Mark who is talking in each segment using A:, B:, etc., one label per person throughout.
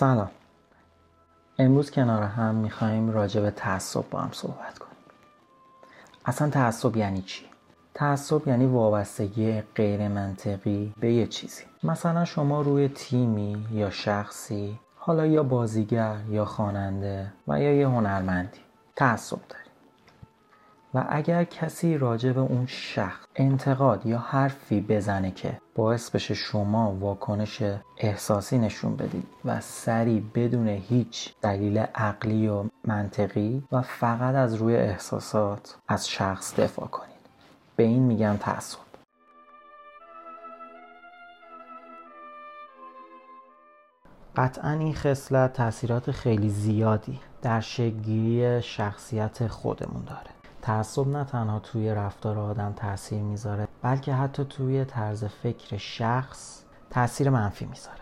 A: سلام. امروز کنار هم می‌خوایم راجع به تعصب با هم صحبت کنیم. اصلا تعصب یعنی چی؟ تعصب یعنی وابستگی غیر منطقی به یه چیزی. مثلا شما روی تیمی یا شخصی حالا یا بازیگر یا خواننده و یا یه هنرمندی تعصب داری. و اگر کسی راجع به اون شخص انتقاد یا حرفی بزنه که باعث بشه شما واکنش احساسی نشون بدید و سریع بدون هیچ دلیل عقلی و منطقی و فقط از روی احساسات از شخص دفاع کنید. به این میگن تعصب. قطعا این خصلت تاثیرات خیلی زیادی در شکلگیری شخصیت خودمون داره. تعصب نه تنها توی رفتار آدم تاثیر می‌ذاره بلکه حتی توی طرز فکر شخص تاثیر منفی می‌ذاره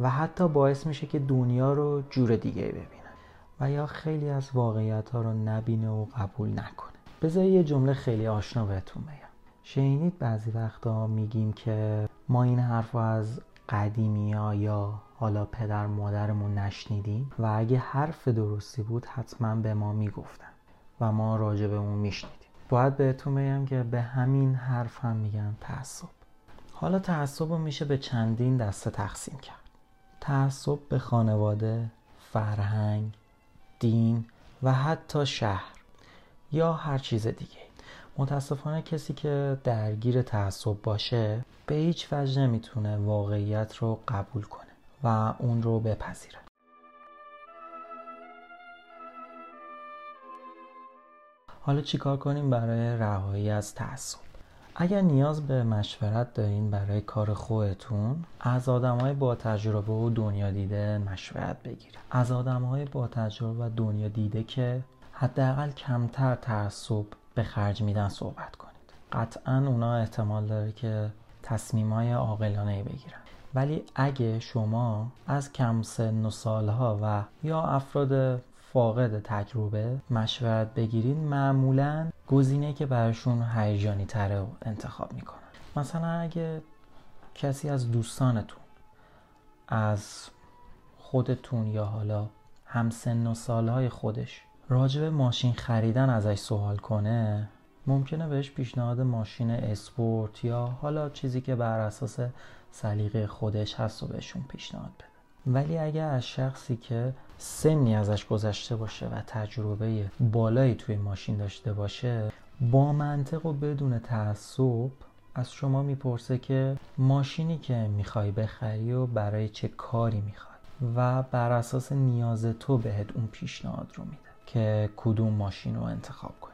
A: و حتی باعث میشه که دنیا رو جور دیگه ببینه و یا خیلی از واقعیت ها رو نبینه و قبول نکنه. بذار یه جمله خیلی آشنا بهتون بگم. شنیدید بعضی وقتا میگیم که ما این حرف از قدیمی ها یا حالا پدر مادرمون نشنیدیم و اگه حرف درستی بود حتما به ما می‌گفتن. و ما راجع به اون میشنیدیم. باید بهتون بگم که به همین حرف هم میگن تعصب. حالا تعصب رو میشه به چندین دسته تقسیم کرد. تعصب به خانواده فرهنگ دین و حتی شهر یا هر چیز دیگه. متاسفانه کسی که درگیر تعصب باشه به هیچ وجه نمی‌تونه واقعیت رو قبول کنه و اون رو بپذیره. حالا چیکار کنیم برای رهایی از تعصب؟ اگر نیاز به مشورت دارین برای کار خودتون از آدمای با تجربه و دنیا دیده مشورت بگیرید. از آدمای با تجربه و دنیا دیده که حداقل کمتر تعصب به خرج میدن صحبت کنید. قطعا اونا احتمال داره که تصمیمای عاقلانه بگیرن. ولی اگه شما از کم سن و سالها و یا افراد فاقد تجربه. مشورت بگیرید معمولا گزینه که براشون هیجانی تره و انتخاب می‌کنن. مثلا اگه کسی از دوستانتون از خودتون یا حالا همسن و سالهای خودش راجب ماشین خریدن ازش سوال کنه ممکنه بهش پیشنهاد ماشین اسپورت یا حالا چیزی که بر اساس سلیقه خودش هست و بهشون پیشنهاد بده. ولی اگر از شخصی که سنی ازش گذشته باشه و تجربه بالایی توی ماشین داشته باشه با منطق و بدون تعصب از شما می‌پرسه که ماشینی که می‌خوای بخری و برای چه کاری می‌خوای و بر اساس نیاز تو بهت اون پیشنهاد رو میده که کدوم ماشین رو انتخاب کنی.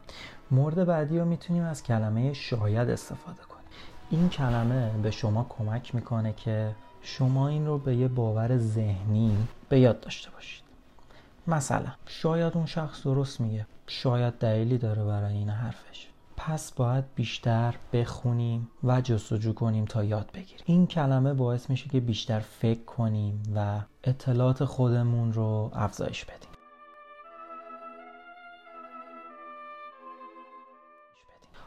A: مورد بعدی رو می‌تونیم از کلمه شاید استفاده کنیم. این کلمه به شما کمک می‌کنه که شما این رو به یه باور ذهنی به یاد داشته باشید. مثلا شاید اون شخص درست میگه. شاید دلیلی داره برای این حرفش. پس باید بیشتر بخونیم و جستجو کنیم تا یاد بگیریم. این کلمه باعث میشه که بیشتر فکر کنیم و اطلاعات خودمون رو افزایش بدیم.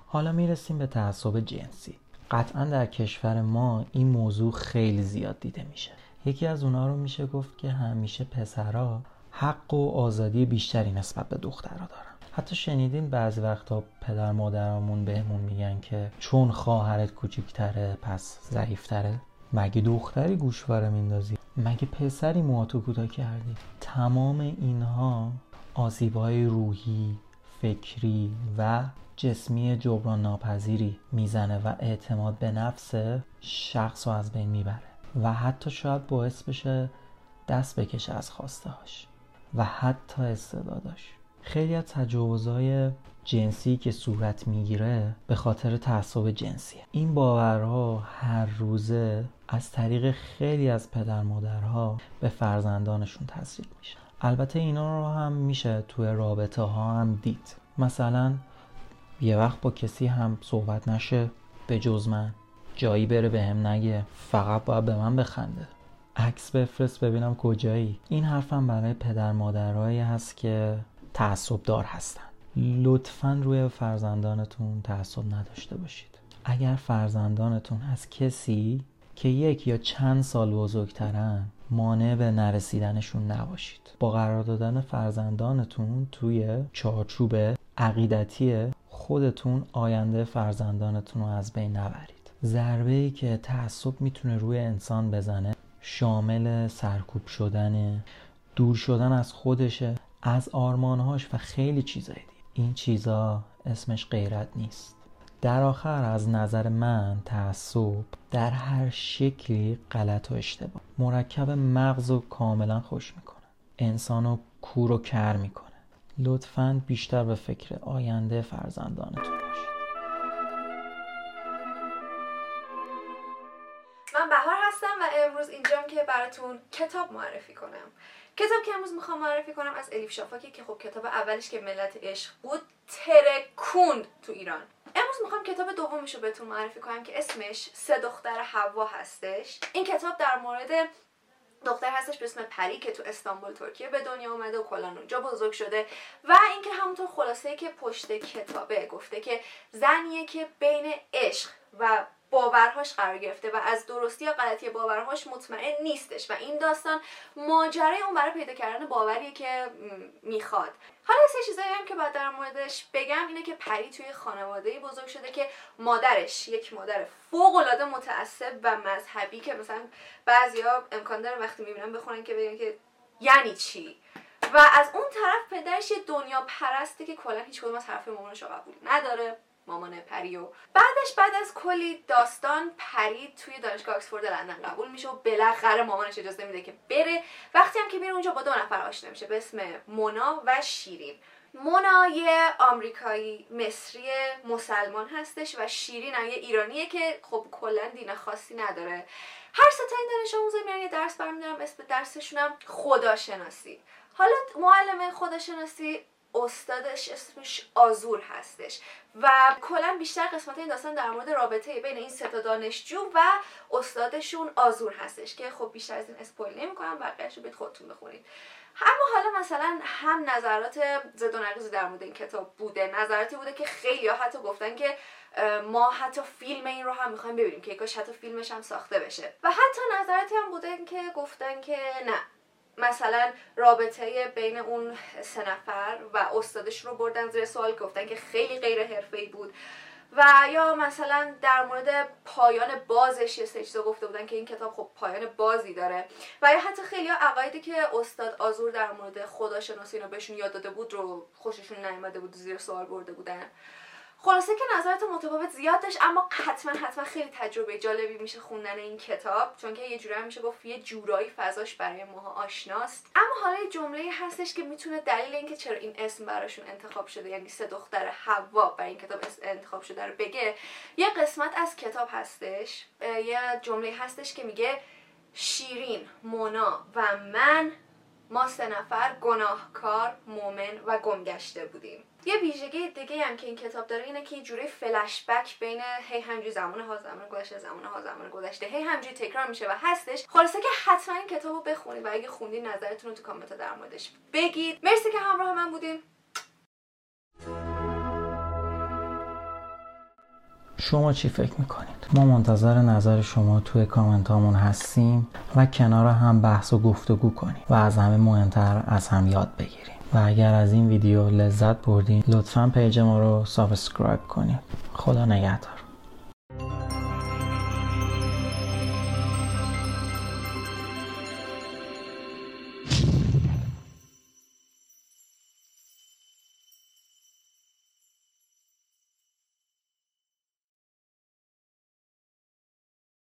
A: حالا می‌رسیم به تعصب جنسی. قطعا در کشور ما این موضوع خیلی زیاد دیده میشه. یکی از اونها رو میشه گفت که همیشه پسرا حق و آزادی بیشتری نسبت به دخترها دارن. حتی شنیدین بعضی وقتا پدر مادرامون بهمون میگن که چون خواهرت کوچیکتره پس ضعیفتره. مگه دختری گوشواره میندازی؟ مگه پسری موهاتو کوتاه کردی؟ تمام اینها آسیبهای روحی فکری و جسمی جبران ناپذیری می‌زنه و اعتماد به نفس شخص رو از بین می‌بره و حتی شاید باعث بشه دست بکشه از خواسته هاش و حتی استعداداش خیلی از تجاوزهای جنسی که صورت می‌گیره به خاطر تعصب جنسیه. این باورها هر روزه از طریق خیلی از پدر مادرها به فرزندانشون تاثیر میشه البته اینا رو هم میشه توی رابطه ها هم دید. مثلا یه وقت با کسی هم صحبت نشه به جز من. جایی بره به هم نگه. فقط باید به من بخنده. عکس بفرست ببینم کجایی. این حرفم برای پدر مادرهایی هست که تعصب دار هستن. لطفا روی فرزندانتون تعصب نداشته باشید. اگر فرزندانتون از کسی که یک یا چند سال بزرگترن مانع به نرسیدنشون نباشید. با قرار دادن فرزندانتون توی چارچوب عقیدتی خودتون آینده فرزندانتون رو از بین نبرید. ضربه ای که تعصب می‌تونه روی انسان بزنه شامل سرکوب شدن دور شدن از خودشه از آرمانهاش و خیلی چیزای دیگه. این چیزا اسمش غیرت نیست. در آخر از نظر من تعصب در هر شکلی غلط و اشتباه. مرکب مغز و کاملا خوش می‌کنه. انسانو کور و کر می‌کنه. لطفا بیشتر به فکر آینده فرزندانتون باشید.
B: من بهار هستم و امروز اینجام که براتون کتاب معرفی کنم. کتاب که امروز می‌خوام معرفی کنم از الیف شافاکی که خب کتاب اولش که ملت عشق بود ترکوند تو ایران. امروز می‌خوام کتاب دومش رو بهتون معرفی کنم که اسمش سه دختر حوا هستش. این کتاب در مورد دختر هستش به اسم پری که تو استانبول ترکیه به دنیا اومده و کلا اونجا بزرگ شده و اینکه همونطور خلاصه که پشت کتابه گفته که زنیه که بین عشق و باورهاش قرار گرفته و از درستی یا غلطی باورهاش مطمئن نیستش و این داستان ماجرای اون برای پیدا کردن باوریه که می‌خواد. حالا سه چیزایی هم که باید در موردش بگم اینه که پری توی خانواده بزرگ شده که مادرش یک مادر فوق العاده متعصب و مذهبی که مثلا بعضیا امکان داره وقتی می‌بینن بخونن که بگن که یعنی چی. و از اون طرف پدرش یه دنیا پرسته که کلا هیچ کدوم از حرف مامانش قبول نداره. مامان پریو بعدش بعد از کلی داستان پری توی دانشگاه آکسفورد لندن قبول میشه و بالاخره مامانش اجازه میده که بره. وقتی هم که میره اونجا با دو نفر آشنا میشه به اسم مونا و شیرین. مونا یه آمریکایی مصری مسلمان هستش و شیرین هم یه ایرانیه که خب کلا دین خاصی نداره. هر سه تا این دانش آموزا میرن یه درس برمیدارن اسم درسشون هم خداشناسی. حالا معلم خداشناسی استادش اسمش آزور هستش و کلا بیشتر قسمت این داستان در مورد رابطه بین این سه دانشجو و استادشون آزور هستش که خب بیشتر از این اسپویل نمی‌کنم بقیه‌اش رو خودتون بخونید. اما حالا مثلا هم نظرات زد و نقیزی در مورد این کتاب بوده نظراتی بوده که خیلی ها حتی گفتن که ما حتی فیلم این رو هم می‌خوایم ببینیم که کاش حتی فیلمش هم ساخته بشه. و حتی نظراتی هم بوده که گفتن که نه. مثلا رابطه بین اون سه نفر و استادش رو بردن زیر سوال گفتن که خیلی غیر حرفه‌ای بود. و یا مثلا در مورد پایان بازش یه سه گفته بودن که این کتاب خب پایان بازی داره. و یا حتی خیلی عقایدی که استاد آزور در مورد خداشناسی اینو بهشون یاد داده بود رو خوششون نیامده بود زیر سوال برده بودن. خلاصه که نظرات متفاوت زیاد داشت اما حتما حتما خیلی تجربه جالبی میشه خوندن این کتاب چون که یه جورایی میشه گفت یه جورایی فضاش برای ماها آشناست. اما حالا یه جمله هستش که می‌تونه دلیل اینکه چرا این اسم براشون انتخاب شده یعنی سه دختر حوا برای این کتاب انتخاب شده رو بگه یه قسمت از کتاب هستش. یه جمله هستش که میگه شیرین مونا و من ما سه نفر گناهکار مومن و گمگشته بودیم. یه ویژگی دیگه هم که این کتاب داره اینه که یه جوری فلش بک بین هی همجوری زمان ها زمان گذشته زمان ها زمان گذشته هی همجوری تکرار میشه و هستش. خلاصه که حتما این کتاب رو بخونید و اگه خوندین نظرتون رو تو کامنت در موردش بگید. مرسی که همراه من بودین.
A: شما چی فکر می‌کنید؟ ما منتظر نظر شما توی کامنت هامون هستیم و کنار هم بحث و گفتگو کنیم و از همه مهمتر از هم یاد بگیریم. و اگر از این ویدیو لذت بردین لطفا page ما رو subscribe کنید. خدا نگهدار.